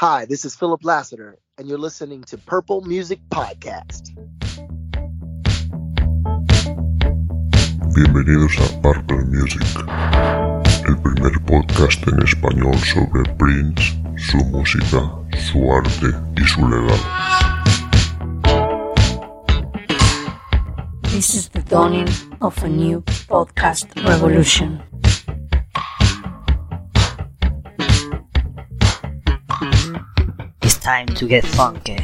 Hi, this is Philip Lassiter, and you're listening to Purple Music Podcast. Bienvenidos a Purple Music, el primer podcast en español sobre Prince, su música, su arte y su legado. This is the dawning of a new podcast revolution. Time to get funky.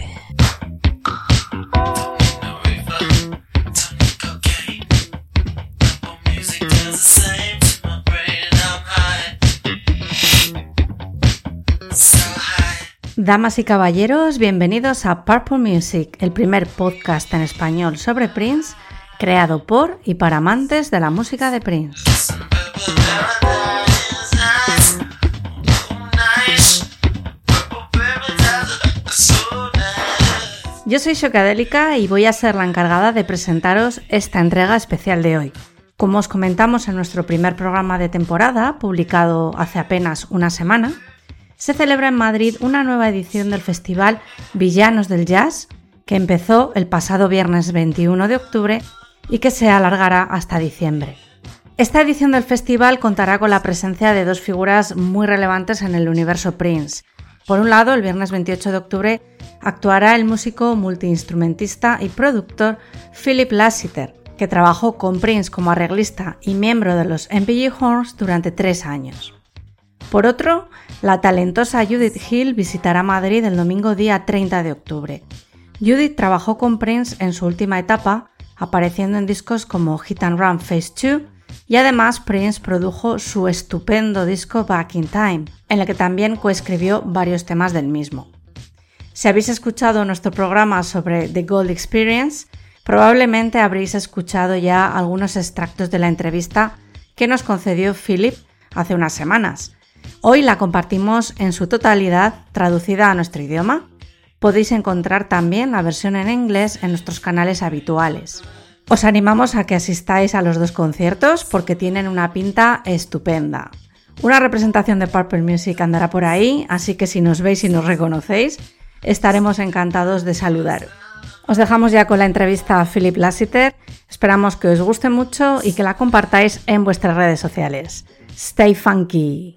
Damas y caballeros, bienvenidos a Purple Music, el primer podcast en español sobre Prince, creado por y para amantes de la música de Prince. Yo soy Shokadélica y voy a ser la encargada de presentaros esta entrega especial de hoy. Como os comentamos en nuestro primer programa de temporada, publicado hace apenas una semana, se celebra en Madrid una nueva edición del festival Villanos del Jazz, que empezó el pasado viernes 21 de octubre y que se alargará hasta diciembre. Esta edición del festival contará con la presencia de dos figuras muy relevantes en el universo Prince. Por un lado, el viernes 28 de octubre actuará el músico multiinstrumentista y productor Philip Lassiter, que trabajó con Prince como arreglista y miembro de los MPG Horns durante tres años. Por otro, la talentosa Judith Hill visitará Madrid el domingo día 30 de octubre. Judith trabajó con Prince en su última etapa, apareciendo en discos como Hit and Run Phase 2 y además Prince produjo su estupendo disco Back in Time, en el que también coescribió varios temas del mismo. Si habéis escuchado nuestro programa sobre The Gold Experience, probablemente habréis escuchado ya algunos extractos de la entrevista que nos concedió Philip hace unas semanas. Hoy la compartimos en su totalidad traducida a nuestro idioma. Podéis encontrar también la versión en inglés en nuestros canales habituales. Os animamos a que asistáis a los dos conciertos porque tienen una pinta estupenda. Una representación de Purple Music andará por ahí, así que si nos veis y nos reconocéis, estaremos encantados de saludar. Os dejamos ya con la entrevista a Philip Lassiter. Esperamos que os guste mucho y que la compartáis en vuestras redes sociales. Stay funky.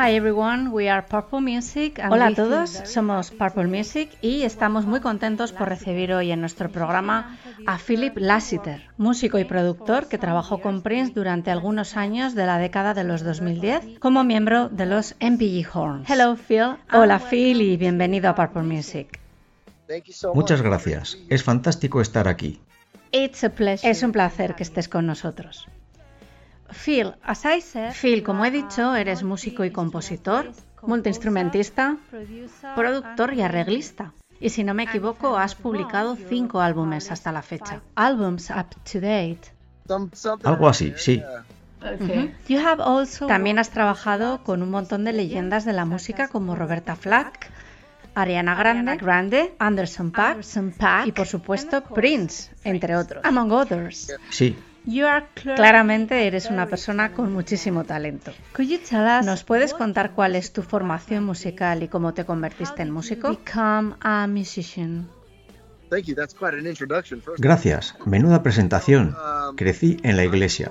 Hi everyone, we are Purple Music. Hola a todos, somos Purple Music y estamos muy contentos por recibir hoy en nuestro programa a Philip Lassiter, músico y productor que trabajó con Prince durante algunos años de la década de los 2010 como miembro de los MPG Horns. Hello Phil. Hola Phil y bienvenido a Purple Music. Muchas gracias, es fantástico estar aquí. Es un placer que estés con nosotros. Phil, Phil, como he dicho, eres músico y compositor, multiinstrumentista, productor y arreglista. Y si no me equivoco, has publicado cinco álbumes hasta la fecha. Albums up to date. Algo así, sí. También has trabajado con un montón de leyendas de la música como Roberta Flack, Ariana Grande, Grande Anderson Paak y por supuesto Prince, entre otros. Among others. Sí, Claramente eres una persona con muchísimo talento. ¿Nos puedes contar cuál es tu formación musical y cómo te convertiste en músico? Gracias. Menuda presentación. Crecí en la iglesia.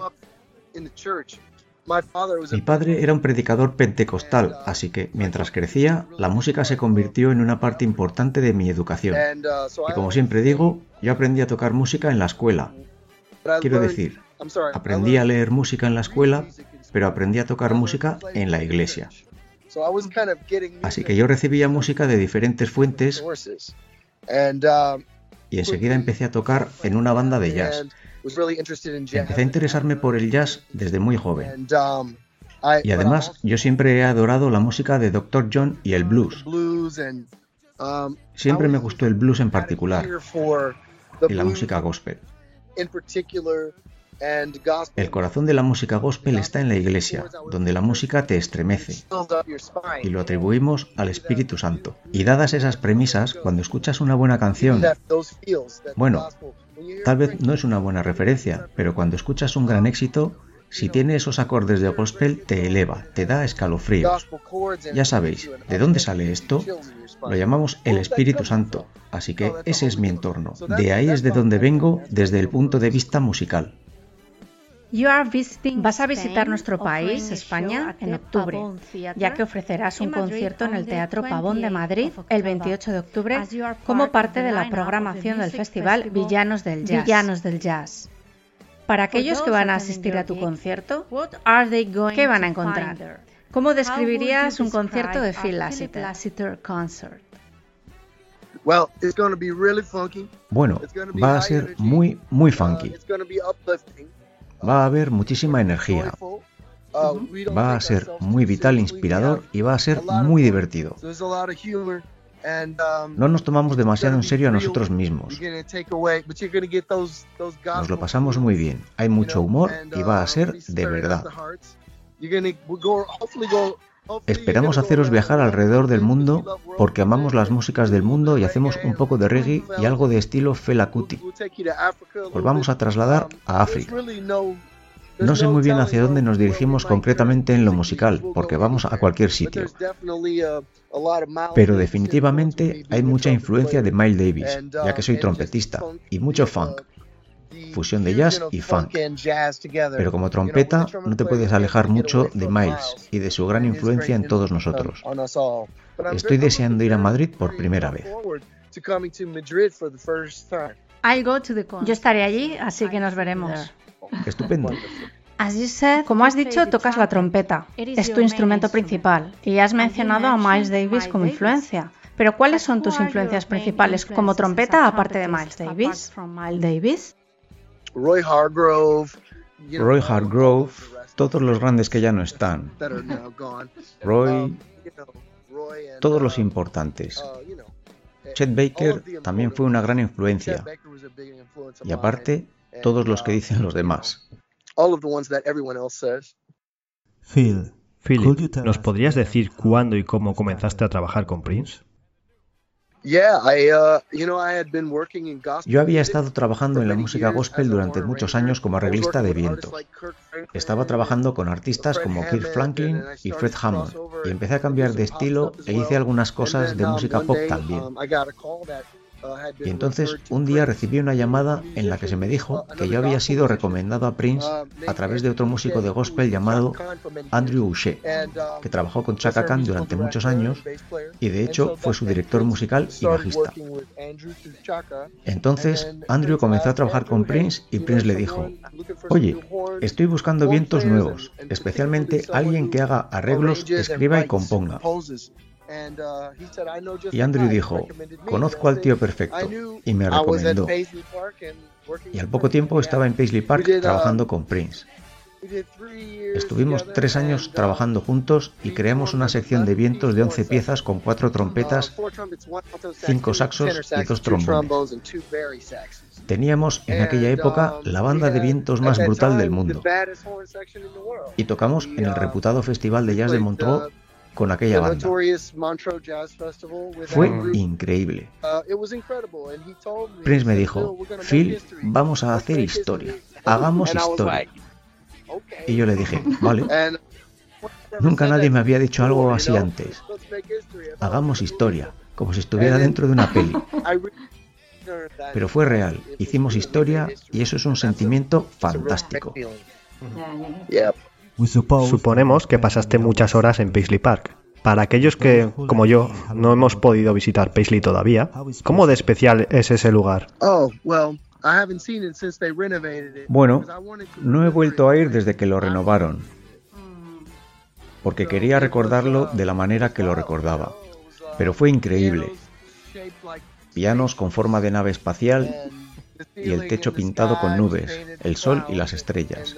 Mi padre era un predicador pentecostal, así que mientras crecía, la música se convirtió en una parte importante de mi educación. Y como siempre digo, yo aprendí a tocar música en la escuela, Quiero decir, aprendí a leer música en la escuela, pero aprendí a tocar música en la iglesia. Así que yo recibía música de diferentes fuentes um, y enseguida empecé a tocar en una banda de jazz. Empecé a interesarme por el jazz desde muy joven. um, Y además, yo siempre he adorado la música de Dr. John y el blues. um, Siempre me gustó el blues en particular y la música gospel. El corazón de la música gospel está en la iglesia, donde la música te estremece y lo atribuimos al Espíritu Santo. Y dadas esas premisas, cuando escuchas una buena canción, bueno, tal vez no es una buena referencia, pero cuando escuchas un gran éxito, si tiene esos acordes de gospel, te eleva, te da escalofríos. Ya sabéis, ¿de dónde sale esto? Lo llamamos el Espíritu Santo, así que ese es mi entorno. De ahí es de donde vengo desde el punto de vista musical. Vas a visitar nuestro país, España, en octubre, ya que ofrecerás un concierto en el Teatro Pavón de Madrid el 28 de octubre como parte de la programación del festival Villanos del Jazz. Villanos del Jazz. Para aquellos que van a asistir a tu concierto, ¿qué van a encontrar? ¿Cómo describirías un concierto de Phil Lassiter? concert? Well, it's going to be really funky. Bueno, va a ser muy, muy Uh, funky. Va a haber muchísima energía. Uh, Va a ser muy vital, inspirador y va a ser muy divertido. Um, No nos tomamos demasiado en serio a nosotros mismos. Nos lo pasamos muy bien. Hay mucho humor y uh, va a we'll ser de verdad. Esperamos haceros viajar alrededor del mundo porque amamos las músicas del mundo y hacemos un poco de reggae y algo de estilo Fela Kuti. Os vamos a trasladar Um, a África. no- sé muy bien hacia dónde nos dirigimos concretamente en lo musical, porque vamos a cualquier sitio. Pero definitivamente hay mucha influencia de. Miles Davis, ya que soy trompetista, y mucho funk. fusión de jazz y funk. Pero como trompeta no te puedes alejar mucho de Miles y de su gran influencia en todos nosotros. Estoy deseando ir a Madrid por primera vez. Yo estaré allí, así que nos veremos. Estupendo. Como has dicho, tocas la trompeta. Es tu instrumento principal. Y has mencionado a Miles Davis como influencia. Pero ¿cuáles son tus influencias principales como trompeta aparte de Miles Davis? Miles Davis. Roy Hargrove. Roy Hargrove, todos los grandes que ya no están. Roy, Um, todos los uh, importantes. uh, eh, Chet Baker también fue una gran influencia. Y aparte, todos los que uh, dicen los demás. All of the ones that everyone else says. Phil, Philip, ¿nos podrías decir cuándo y cómo comenzaste a trabajar con Prince? Yeah, I, uh, you know, I had been working in gospel Yo había music estado trabajando for en la many música years gospel as a durante horn muchos arranger. años como I was arreglista de working with vientos. artists like Kirk Franklin Estaba and trabajando con artistas Fred como Kirk Hammond, Franklin and I y started Fred to Hammond, y and empecé a cambiar some de pop estilo e hice algunas cosas de um, música pop también. Y entonces un día recibí una llamada en la que se me dijo que yo había sido recomendado a Prince a través de otro músico de gospel llamado Andrew. Uche, que trabajó con Chaka Khan durante muchos años y de hecho fue su director musical y bajista. Entonces Andrew comenzó a trabajar con Prince y Prince le dijo, oye, estoy buscando vientos nuevos, especialmente alguien que haga arreglos, escriba y componga. Uh, he said, "I know just Y Andrew dijo, recommended me." conozco al tío perfecto, y me recomendó. Y al poco tiempo estaba en Paisley Park uh, trabajando con Prince. Estuvimos tres años uh, trabajando juntos y creamos una sección de vientos de 11 piezas con cuatro trompetas. cinco saxos y dos trombones. Teníamos en aquella época um, la banda de vientos más brutal del mundo y tocamos en el reputado Festival de Jazz de Montreux con aquella banda. Fue increíble. Uh, it was incredible, and he told me, Prince me dijo, "Bill, we're gonna make Phil, vamos a hacer make historia, history." hagamos And I was historia. Y yo le dije, vale, nunca nadie that me había dicho algo before, así antes. Hagamos historia, como si estuviera dentro de una peli. Pero fue real, hicimos historia y eso es un sentimiento fantástico. Suponemos que pasaste muchas horas en Paisley Park. Para aquellos que, como yo, no hemos podido visitar Paisley todavía, ¿cómo de especial es ese lugar? Oh, well, I haven't seen it since they renovated it. Bueno, no he vuelto a ir desde que lo renovaron. porque quería recordarlo de la manera que lo recordaba. Pero fue increíble. Pianos con forma de nave espacial y el techo pintado con nubes, el sol y las estrellas.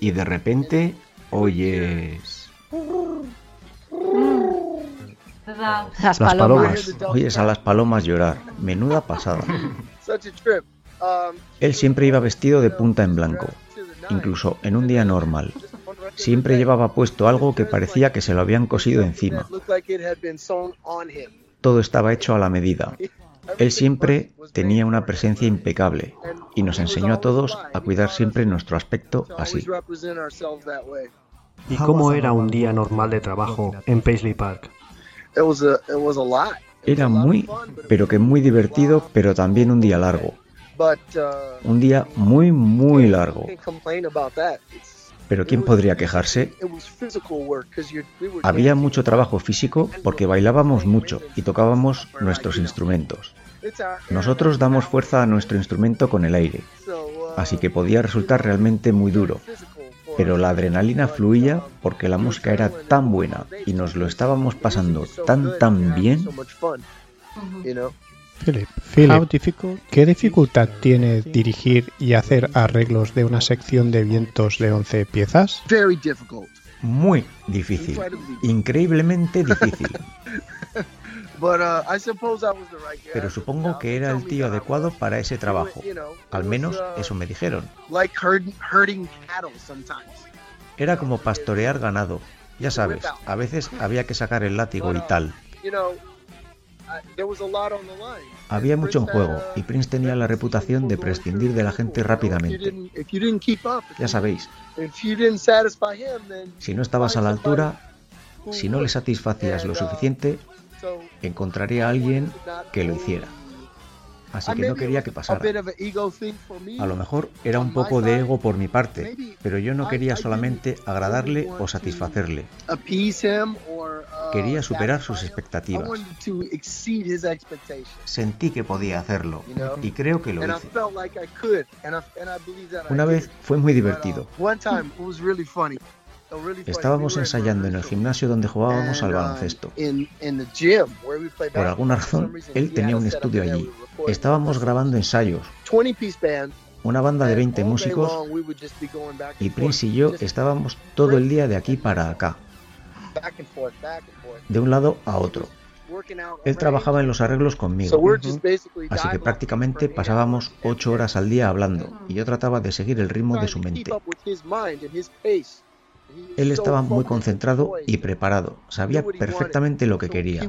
Y de repente oyes... Las palomas. Oyes a las palomas llorar. Menuda pasada. Él siempre iba vestido de punta en blanco, incluso en un día normal. Siempre llevaba puesto algo que parecía que se lo habían cosido encima. Todo estaba hecho a la medida. Él siempre tenía una presencia impecable y nos enseñó a todos a cuidar siempre nuestro aspecto así. ¿Y cómo era un día normal de trabajo en Paisley Park? Era muy, pero que muy divertido, pero también un día largo. Un día muy, muy largo. Pero ¿quién podría quejarse? Había mucho trabajo físico porque bailábamos mucho y tocábamos nuestros instrumentos. Nosotros damos fuerza a nuestro instrumento con el aire, así que podía resultar realmente muy duro. Pero la adrenalina fluía porque la música era tan buena y nos lo estábamos pasando tan tan bien. Philip, ¿qué dificultad tiene dirigir y hacer arreglos de una sección de vientos de 11 piezas? Muy difícil, increíblemente difícil. Pero supongo que era el tío adecuado para ese trabajo. Al menos eso me dijeron. Era como pastorear ganado. Ya sabes, a veces había que sacar el látigo y tal. Había mucho en juego y Prince tenía la reputación de prescindir de la gente rápidamente. Ya sabéis, si no estabas a la altura, si no le satisfacías lo suficiente, encontraría a alguien que lo hiciera. Así que no quería que pasara. A lo mejor era un poco de ego por mi parte, pero yo no quería solamente agradarle o satisfacerle. Quería superar sus expectativas. Sentí que podía hacerlo y creo que lo hice. Una vez fue muy divertido. Estábamos ensayando en el gimnasio donde jugábamos al baloncesto. Por alguna razón, él tenía un estudio allí. Estábamos grabando ensayos. Una banda de 20 músicos y Prince y yo estábamos todo el día de aquí para acá, de un lado a otro. Él trabajaba en los arreglos conmigo, así que prácticamente pasábamos ocho horas al día hablando y yo trataba de seguir el ritmo de su mente. Él estaba muy concentrado y preparado, sabía perfectamente lo que quería.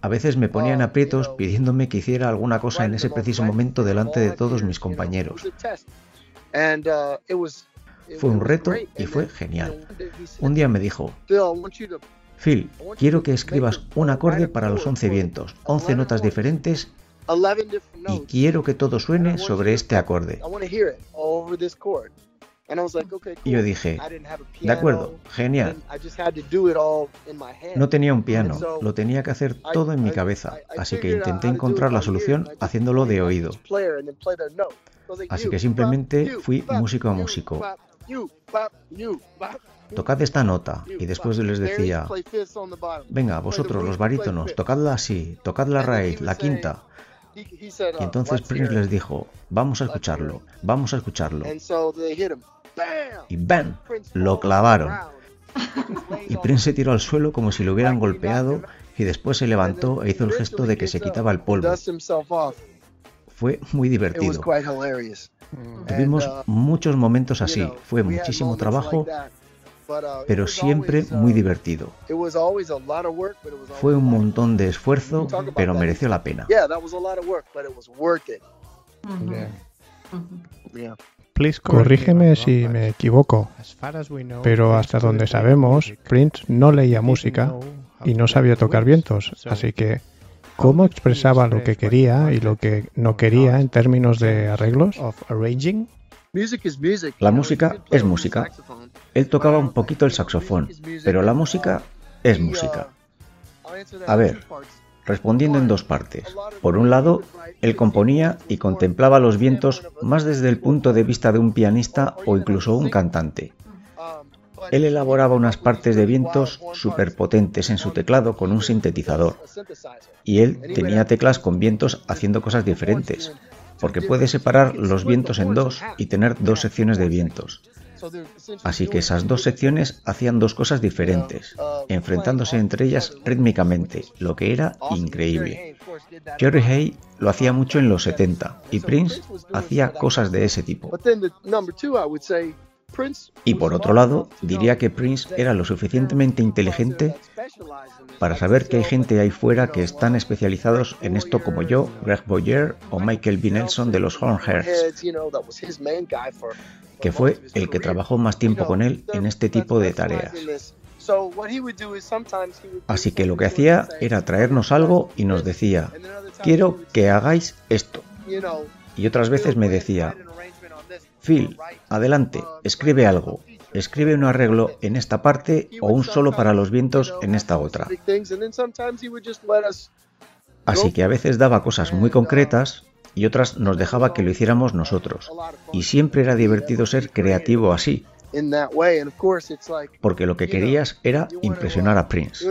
A veces me ponía en aprietos pidiéndome que hiciera alguna cosa en ese preciso momento delante de todos mis compañeros. Fue un reto y fue genial. Un día me dijo, Phil, quiero que escribas un acorde para los 11 vientos, 11 notas diferentes y quiero que todo suene sobre este acorde. Y yo dije, de acuerdo, genial. No tenía un piano, lo tenía que hacer todo en mi cabeza, así que intenté encontrar la solución haciéndolo de oído. Así que simplemente fui músico a músico. Tocad esta nota y después les decía, venga, vosotros los barítonos, tocadla así, tocad la raíz, la quinta. Y entonces Prince les dijo, vamos a escucharlo, vamos a escucharlo. Y ¡bam! Lo clavaron. Y Prince se tiró al suelo como si lo hubieran golpeado y después se levantó e hizo el gesto de que se quitaba el polvo. Fue muy divertido. Tuvimos muchos momentos así. Fue muchísimo trabajo, pero siempre muy divertido. Fue un montón de esfuerzo, pero mereció la pena. Corrígeme si me equivoco, pero hasta donde sabemos, Prince no leía música y no sabía tocar vientos, así que ¿cómo expresaba lo que quería y lo que no quería en términos de arreglos? La música es música. Él tocaba un poquito el saxofón, pero la música es música. A ver, respondiendo en dos partes. Por un lado, él componía y contemplaba los vientos más desde el punto de vista de un pianista o incluso un cantante. Él elaboraba unas partes de vientos superpotentes en su teclado con un sintetizador. Y él tenía teclas con vientos haciendo cosas diferentes, porque puede separar los vientos en dos y tener dos secciones de vientos. Así que esas dos secciones hacían dos cosas diferentes, enfrentándose entre ellas rítmicamente, lo que era increíble. Jerry Hay lo hacía mucho en los 70 y Prince hacía cosas de ese tipo. Y por otro lado, diría que Prince era lo suficientemente inteligente para saber que hay gente ahí fuera que están especializados en esto como yo, Greg Boyer o Michael B. Nelson de los Hornheads, que fue el que trabajó más tiempo con él en este tipo de tareas. Así que lo que hacía era traernos algo y nos decía, quiero que hagáis esto. Y otras veces me decía, Phil, adelante, escribe algo. Escribe un arreglo en esta parte o un solo para los vientos en esta otra. Así que a veces daba cosas muy concretas y otras nos dejaba que lo hiciéramos nosotros. Y siempre era divertido ser creativo así. Porque lo que querías era impresionar a Prince.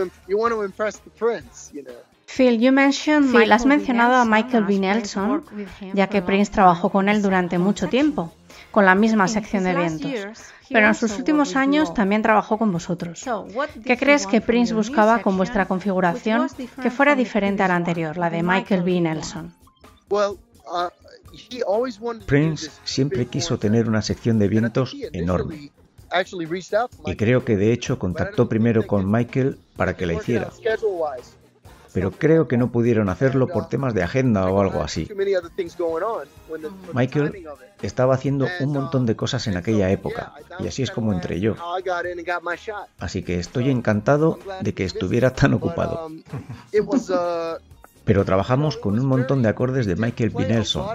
Phil, has mencionado a Michael B. Nelson, ya que Prince trabajó con él durante mucho tiempo con la misma sección de vientos. Pero en sus últimos años también trabajó con vosotros. ¿Qué crees que Prince buscaba con vuestra configuración que fuera diferente a la anterior, la de Michael B. Nelson? Uh, Prince siempre quiso tener una sección de vientos enorme. Y creo que de hecho contactó primero con Michael para que la hiciera pero creo que no pudieron hacerlo por temas de agenda o algo así. Michael estaba haciendo un montón de cosas en aquella época, y así es como entré yo. Así que estoy encantado de que estuviera tan ocupado. Pero trabajamos con un montón de acordes de Michael B. Nelson,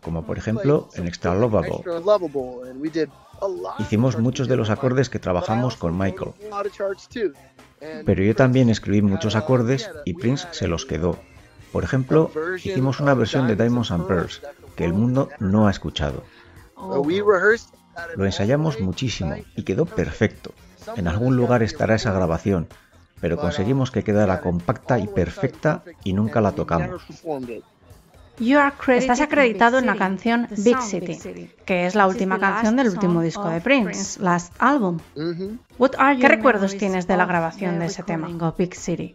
como por ejemplo en Extra Lovable. Hicimos muchos de los acordes que trabajamos con Michael. Pero yo también escribí muchos acordes y Prince se los quedó. Por ejemplo, hicimos una versión de Diamonds and Pearls que el mundo no ha escuchado. Lo ensayamos muchísimo y quedó perfecto. En algún lugar estará esa grabación, pero conseguimos que quedara compacta y perfecta y nunca la tocamos. Estás acreditado en la canción Big City, que es la última canción del último disco de Prince, Last Album. Mm-hmm. ¿Qué recuerdos tienes de la grabación de ese tema, Big City?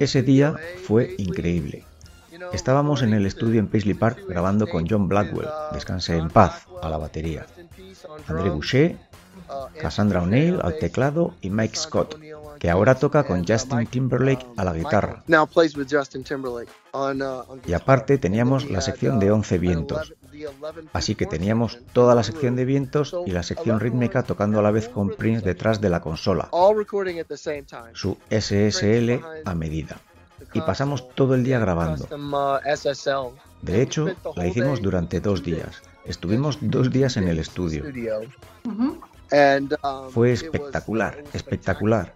Ese día fue increíble. Estábamos en el estudio en Paisley Park grabando con John Blackwell, descanse en paz, a la batería, André Boucher, Cassandra O'Neill al teclado y Mike Scott, que ahora toca con Justin Timberlake a la guitarra. Y aparte teníamos la sección de 11 vientos. Así que teníamos toda la sección de vientos y la sección rítmica tocando a la vez con Prince detrás de la consola, su SSL a medida. Y pasamos todo el día grabando. De hecho, la hicimos durante dos días. Estuvimos dos días en el estudio. Fue espectacular, espectacular.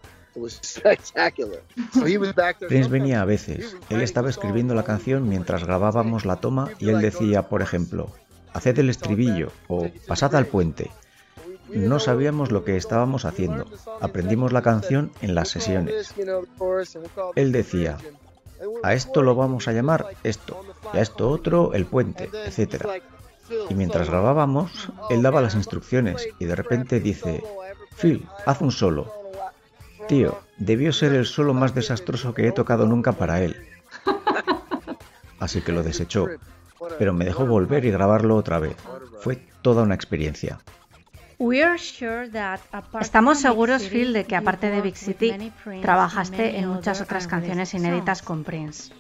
Prince venía a veces. Él estaba escribiendo la canción mientras grabábamos la toma y él decía, por ejemplo, haced el estribillo o pasad al puente. No sabíamos lo que estábamos haciendo. Aprendimos la canción en las sesiones. Él decía, a esto lo vamos a llamar esto, y a esto otro el puente, etc. Y mientras grabábamos, él daba las instrucciones y de repente dice, Phil, haz un solo. Tío, debió ser el solo más desastroso que he tocado nunca para él. Así que lo desechó, pero me dejó volver y grabarlo otra vez. Fue toda una experiencia. Estamos seguros, Phil, de que aparte de Big City, trabajaste en muchas otras canciones inéditas con Prince.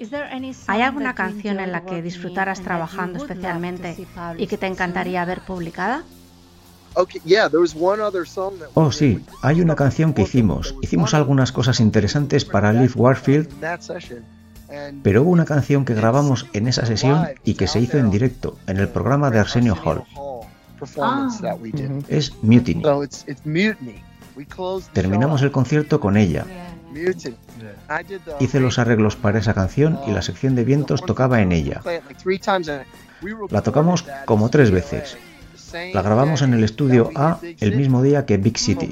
¿Hay alguna canción en la que disfrutaras trabajando especialmente y que te encantaría ver publicada? Oh, sí, hay una canción que hicimos. Hicimos algunas cosas interesantes para Live Warfield, pero hubo una canción que grabamos en esa sesión y que se hizo en directo, en el programa de Arsenio Hall. Es Mutiny. Terminamos el concierto con ella. Hice los arreglos para esa canción y la sección de vientos tocaba en ella. La tocamos como tres veces. La grabamos en el estudio A el mismo día que Big City.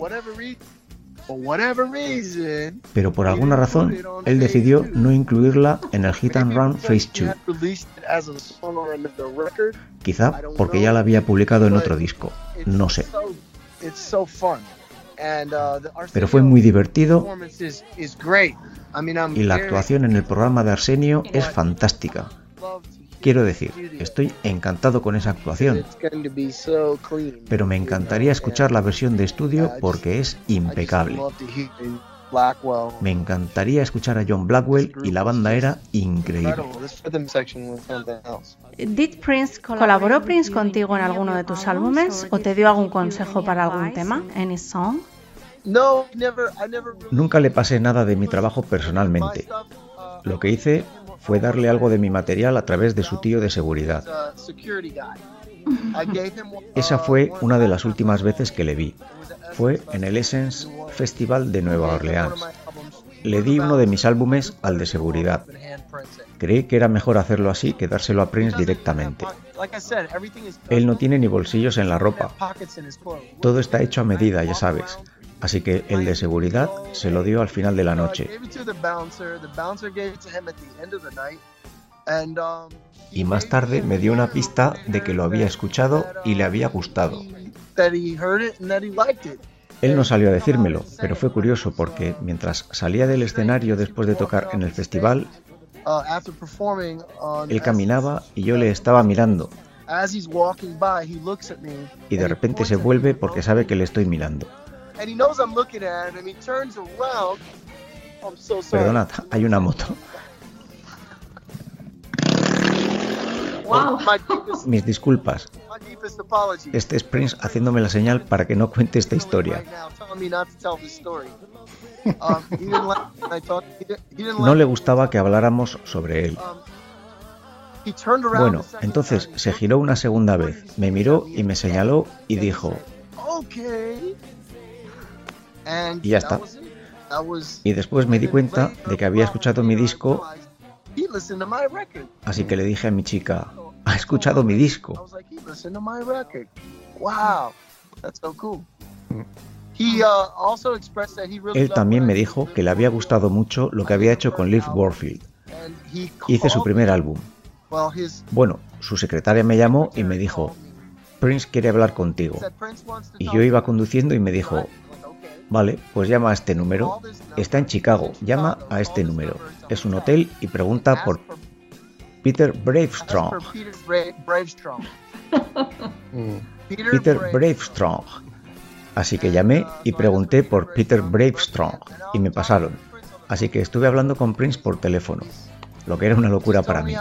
Pero por alguna razón, él decidió no incluirla en el Hit and Run Phase 2. Quizá porque ya la había publicado en otro disco, no sé. Pero fue muy divertido y la actuación en el programa de Arsenio es fantástica. Quiero decir, estoy encantado con esa actuación, pero me encantaría escuchar la versión de estudio porque es impecable. Me encantaría escuchar a John Blackwell y la banda era increíble. ¿Colaboró Prince contigo en alguno de tus álbumes o te dio algún consejo para algún tema? Any song? Nunca le pasé nada de mi trabajo personalmente. Lo que hice fue darle algo de mi material a través de su tío de seguridad. Esa fue una de las últimas veces que le vi. Fue en el Essence Festival de Nueva Orleans. Le di uno de mis álbumes al de seguridad. Creí que era mejor hacerlo así que dárselo a Prince directamente. Él no tiene ni bolsillos en la ropa. Todo está hecho a medida, ya sabes. Así que el de seguridad se lo dio al final de la noche. Y más tarde me dio una pista de que lo había escuchado y le había gustado. Él no salió a decírmelo, pero fue curioso porque mientras salía del escenario después de tocar en el festival, él caminaba y yo le estaba mirando. Y de repente se vuelve porque sabe que le estoy mirando. Perdonad, hay una moto. Mis disculpas. Este es Prince haciéndome la señal para que no cuente esta historia. No le gustaba que habláramos sobre él. Bueno, entonces se giró una segunda vez, me miró y me señaló y dijo, y ya está. Y después me di cuenta de que había escuchado mi disco, así que le dije a mi chica, ha escuchado mi disco. Él también me dijo que le había gustado mucho lo que había hecho con Liv Warfield. Hice su primer álbum. Bueno, su secretaria me llamó y me dijo, Prince quiere hablar contigo. Y yo iba conduciendo y me dijo, Vale, pues llama a este número. Está en Chicago. Llama a este número. Es un hotel y pregunta por Peter Bravestrong. Peter Bravestrong. Así que llamé y pregunté por Peter Bravestrong y me pasaron. Así que estuve hablando con Prince por teléfono, lo que era una locura para mí.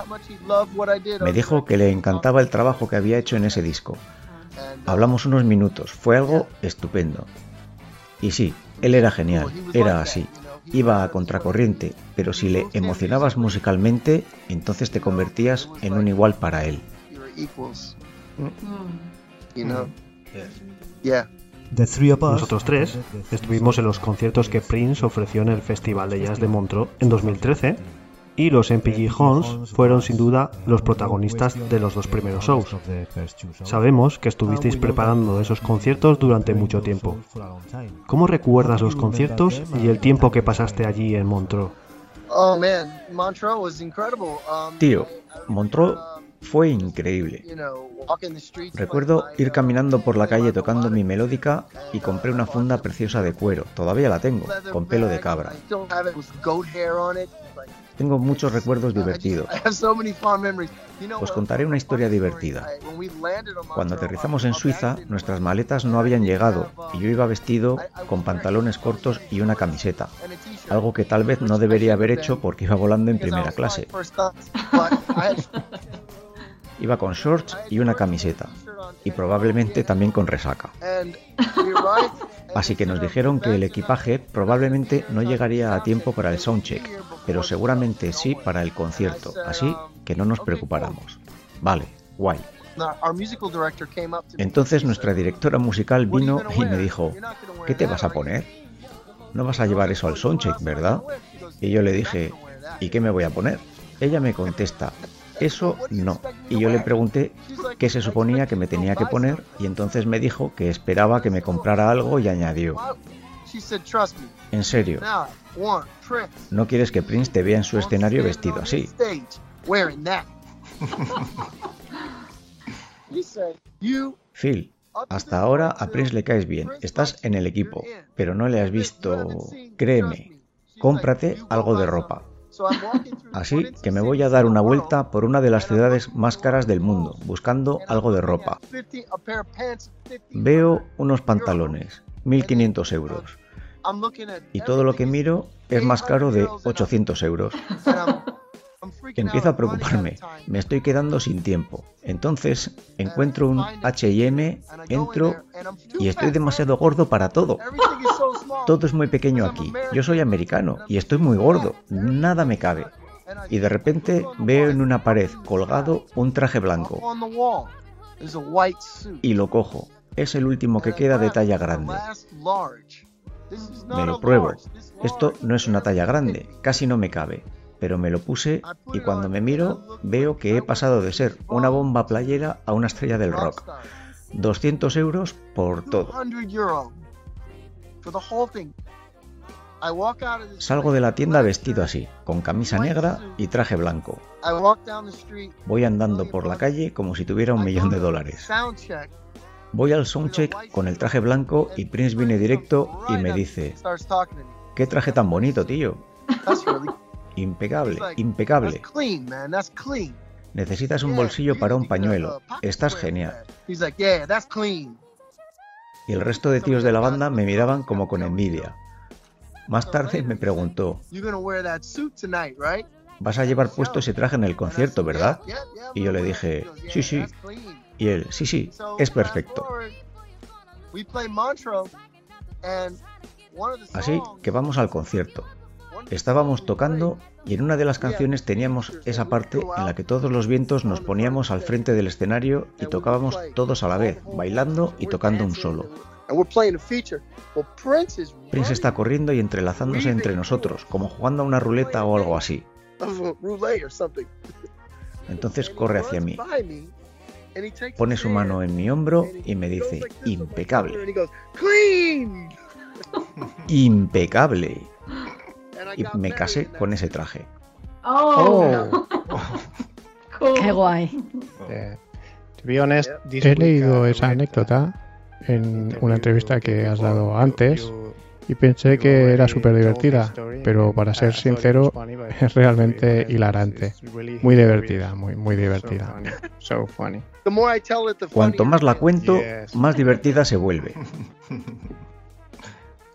Me dijo que le encantaba el trabajo que había hecho en ese disco. Hablamos unos minutos, fue algo estupendo. Y sí, él era genial, era así. Iba a contracorriente, pero si le emocionabas musicalmente, entonces te convertías en un igual para él. Nosotros tres estuvimos en los conciertos que Prince ofreció en el Festival de Jazz de Montreux en 2013 y los MPG Horns fueron sin duda los protagonistas de los dos primeros shows. Sabemos que estuvisteis preparando esos conciertos durante mucho tiempo. ¿Cómo recuerdas los conciertos y el tiempo que pasaste allí en Montreux? Tío, Montreux fue increíble. Recuerdo ir caminando por la calle tocando mi melódica y compré una funda preciosa de cuero, todavía la tengo, con pelo de cabra. Tengo muchos recuerdos divertidos. Os contaré una historia divertida. Cuando aterrizamos en Suiza, nuestras maletas no habían llegado y yo iba vestido con pantalones cortos y una camiseta, algo que tal vez no debería haber hecho porque iba volando en primera clase. Iba con shorts y una camiseta, y probablemente también con resaca. Así que nos dijeron que el equipaje probablemente no llegaría a tiempo para el soundcheck, pero seguramente sí para el concierto, así que no nos preocupáramos. Vale, guay. Entonces nuestra directora musical vino y me dijo, ¿qué te vas a poner? No vas a llevar eso al soundcheck, ¿verdad? Y yo le dije, ¿y qué me voy a poner? Ella me contesta, eso no. Y yo le pregunté qué se suponía que me tenía que poner y entonces me dijo que esperaba que me comprara algo y añadió, en serio, no quieres que Prince te vea en su escenario vestido así. Phil, hasta ahora a Prince le caes bien, estás en el equipo, pero no le has visto... Créeme, cómprate algo de ropa. Así que me voy a dar una vuelta por una de las ciudades más caras del mundo, buscando algo de ropa. Veo unos pantalones, 1.500 euros. Y todo lo que miro es más caro de 800 euros. Empiezo a preocuparme, me estoy quedando sin tiempo. Entonces encuentro un HM, entro y estoy demasiado gordo para todo. Todo es muy pequeño aquí. Yo soy americano y estoy muy gordo. Nada me cabe. Y de repente veo en una pared colgado un traje blanco. Y lo cojo. Es el último que queda de talla grande. Me lo pruebo. Esto no es una talla grande, casi no me cabe pero me lo puse y cuando me miro veo que he pasado de ser una bomba playera a una estrella del rock. 200 euros por todo. Salgo de la tienda vestido así, con camisa negra y traje blanco. Voy andando por la calle como si tuviera un millón de dólares. Voy al soundcheck con el traje blanco y Prince viene directo y me dice, ¿qué traje tan bonito, tío? Impecable, impecable. Necesitas un bolsillo para un pañuelo. Estás genial. Y el resto de tíos de la banda me miraban como con envidia. Más tarde me preguntó, vas a llevar puesto ese traje en el concierto, ¿verdad? Y yo le dije, sí, sí. Y él, sí, sí, es perfecto. Así que vamos al concierto. Estábamos tocando y en una de las canciones teníamos esa parte en la que todos los vientos nos poníamos al frente del escenario y tocábamos todos a la vez, bailando y tocando un solo. Prince está corriendo y entrelazándose entre nosotros, como jugando a una ruleta o algo así. Entonces corre hacia mí. Pone su mano en mi hombro y me dice, impecable. Impecable y me casé con ese traje. Oh. Qué guay. Eh, He leído esa anécdota en una entrevista que has dado antes y pensé que era súper divertida, pero para ser sincero es realmente hilarante. Muy divertida, muy, muy divertida. Cuanto más la cuento, más divertida se vuelve.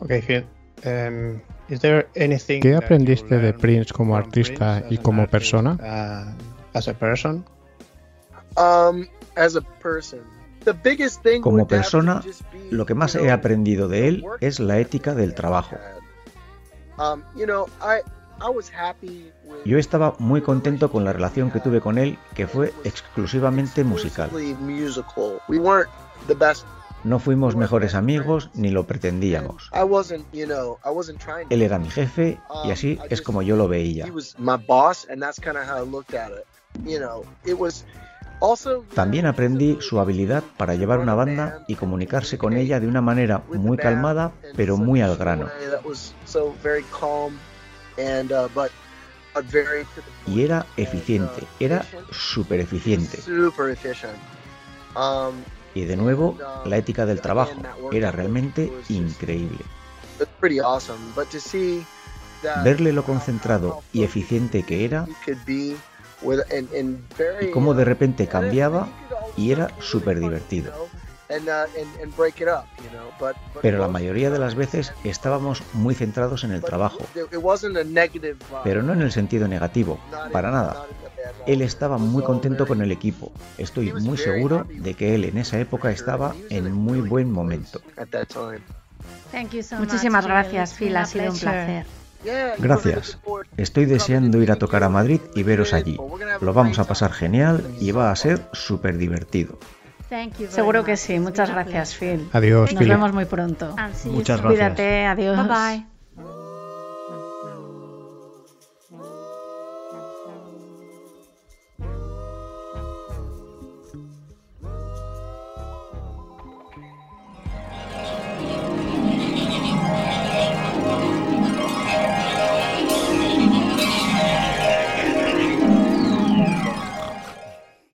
Ok, Phil. Em, ¿Qué aprendiste de Prince como artista y como persona? Como persona, lo que más he aprendido de él es la ética del trabajo. Um, Yo estaba muy contento con la relación que tuve con él, que fue exclusivamente musical. No fuimos mejores amigos ni lo pretendíamos. Él era mi jefe y así es como yo lo veía. También aprendí su habilidad para llevar una banda y comunicarse con ella de una manera muy calmada pero muy al grano. Y era eficiente, era súper eficiente. Y de nuevo, la ética del trabajo era realmente increíble. Verle lo concentrado y eficiente que era y cómo de repente cambiaba y era súper divertido. Pero la mayoría de las veces estábamos muy centrados en el trabajo. Pero no en el sentido negativo, para nada. Él estaba muy contento con el equipo. Estoy muy seguro de que él en esa época estaba en muy buen momento. Muchísimas gracias, Phil. Ha sido un placer. Gracias. Estoy deseando ir a tocar a Madrid y veros allí. Lo vamos a pasar genial y va a ser súper divertido. Seguro que sí. Muchas gracias, Phil. Adiós, Nos vemos muy pronto. Muchas gracias. Cuídate, adiós. Bye bye.